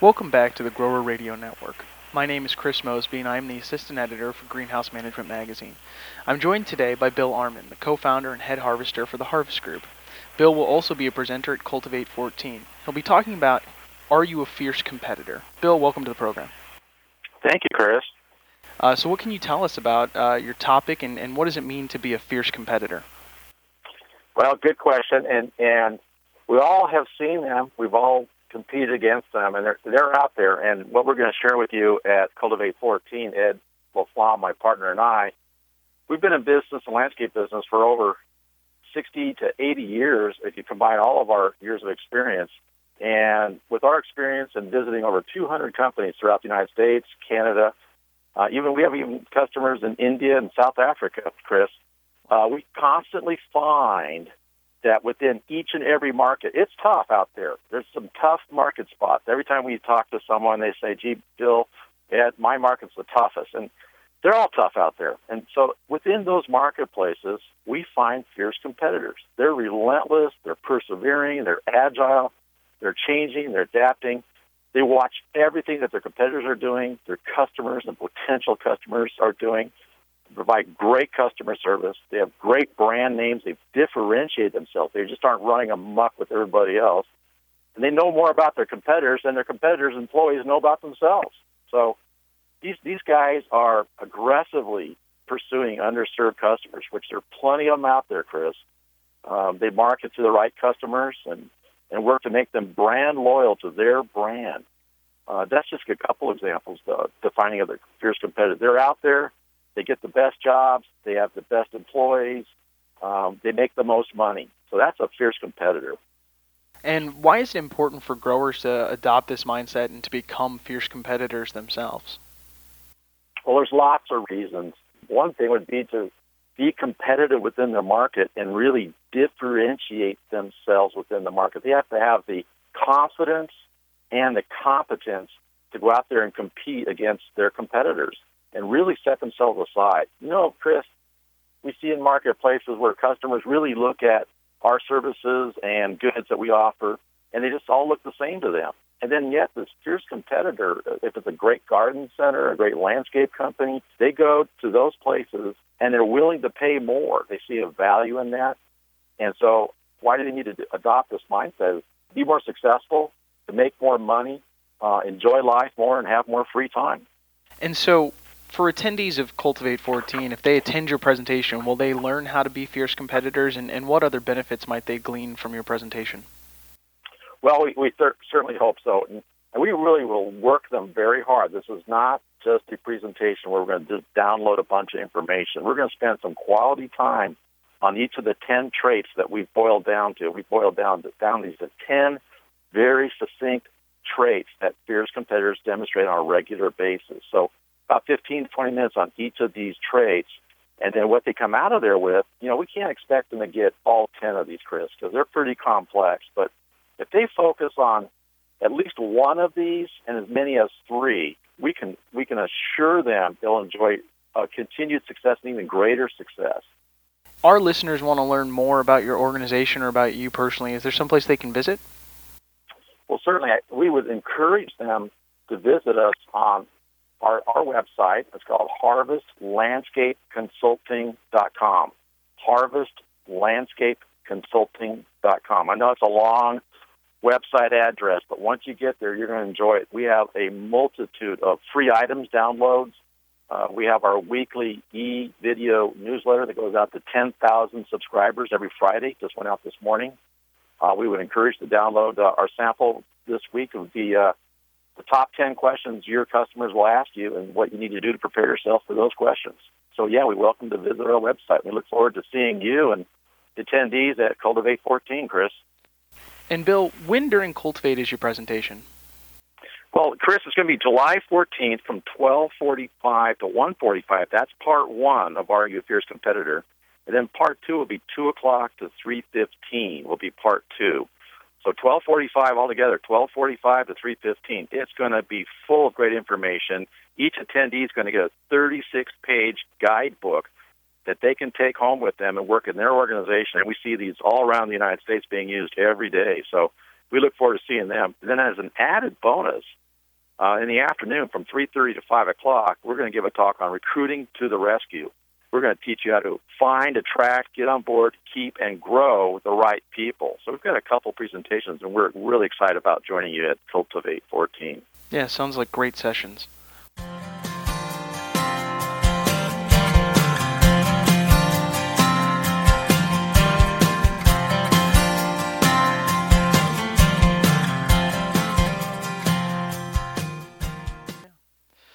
Welcome back to the Grower Radio Network. My name is Chris Mosby, and I am the assistant editor for Greenhouse Management Magazine. I'm joined today by Bill Arman, the co founder and head harvester for the Harvest Group. Bill will also be a presenter at Cultivate 14. He'll be talking about Are You a Fierce Competitor? Bill, welcome to the program. Thank you, Chris. Uh, so, what can you tell us about uh, your topic and, and what does it mean to be a fierce competitor? Well, good question. And, and we all have seen them. We've all competed against them, and they're, they're out there. And what we're going to share with you at Cultivate 14, Ed LaFlamme, my partner, and I, we've been in business, the landscape business, for over 60 to 80 years if you combine all of our years of experience. And with our experience in visiting over 200 companies throughout the United States, Canada, uh, even we have even customers in India and South Africa, Chris. Uh, we constantly find that within each and every market, it's tough out there. There's some tough market spots. Every time we talk to someone, they say, "Gee, Bill, Ed, my market's the toughest," and they're all tough out there. And so within those marketplaces, we find fierce competitors. They're relentless. They're persevering. They're agile. They're changing. They're adapting. They watch everything that their competitors are doing, their customers and potential customers are doing provide great customer service. They have great brand names. They differentiate themselves. They just aren't running amok with everybody else. And they know more about their competitors than their competitors' employees know about themselves. So these these guys are aggressively pursuing underserved customers, which there are plenty of them out there, Chris. Um, they market to the right customers and, and work to make them brand loyal to their brand. Uh, that's just a couple examples, though, defining other fierce competitors. They're out there they get the best jobs. They have the best employees. Um, they make the most money. So that's a fierce competitor. And why is it important for growers to adopt this mindset and to become fierce competitors themselves? Well, there's lots of reasons. One thing would be to be competitive within the market and really differentiate themselves within the market. They have to have the confidence and the competence to go out there and compete against their competitors and really set themselves aside. You know, Chris, we see in marketplaces where customers really look at our services and goods that we offer, and they just all look the same to them. And then yet this fierce competitor, if it's a great garden center, a great landscape company, they go to those places and they're willing to pay more. They see a value in that. And so why do they need to adopt this mindset? Be more successful, to make more money, uh, enjoy life more, and have more free time. And so for attendees of Cultivate 14, if they attend your presentation, will they learn how to be fierce competitors, and, and what other benefits might they glean from your presentation? Well, we, we th- certainly hope so. And, we really will work them very hard. This is not just a presentation where we're going to just download a bunch of information. We're going to spend some quality time on each of the 10 traits that we've boiled down to. We've boiled down, down these to 10 very succinct traits that fierce competitors demonstrate on a regular basis. So about 15 to 20 minutes on each of these traits. And then what they come out of there with, you know, we can't expect them to get all 10 of these, Chris, because they're pretty complex. But if they focus on at least one of these and as many as three, we can we can assure them they'll enjoy uh, continued success and even greater success. Our listeners want to learn more about your organization or about you personally. Is there someplace they can visit? Well, certainly, we would encourage them to visit us on our, our website. It's called harvestlandscapeconsulting.com. Harvestlandscapeconsulting.com. I know it's a long website address, but once you get there, you're going to enjoy it. We have a multitude of free items, downloads. Uh, we have our weekly e-video newsletter that goes out to 10,000 subscribers every Friday. Just went out this morning. Uh, we would encourage to download uh, our sample this week of the uh, the top 10 questions your customers will ask you and what you need to do to prepare yourself for those questions. So, yeah, we welcome to visit our website. We look forward to seeing you and attendees at Cultivate 14, Chris. And, Bill, when during Cultivate is your presentation? Well, Chris, it's going to be July 14th from 12:45 to 1:45. That's part one of Are You a Fierce Competitor, and then part two will be 2 o'clock to 3:15. Will be part two. So 1245 altogether, 1245 to 315. It's going to be full of great information. Each attendee is going to get a 36 page guidebook that they can take home with them and work in their organization. And we see these all around the United States being used every day. So we look forward to seeing them. And then as an added bonus, uh, in the afternoon from 3.30 to 5 o'clock, we're going to give a talk on recruiting to the rescue. We're going to teach you how to find, attract, get on board, keep, and grow the right people. So we've got a couple presentations, and we're really excited about joining you at Cultivate 14. Yeah, sounds like great sessions.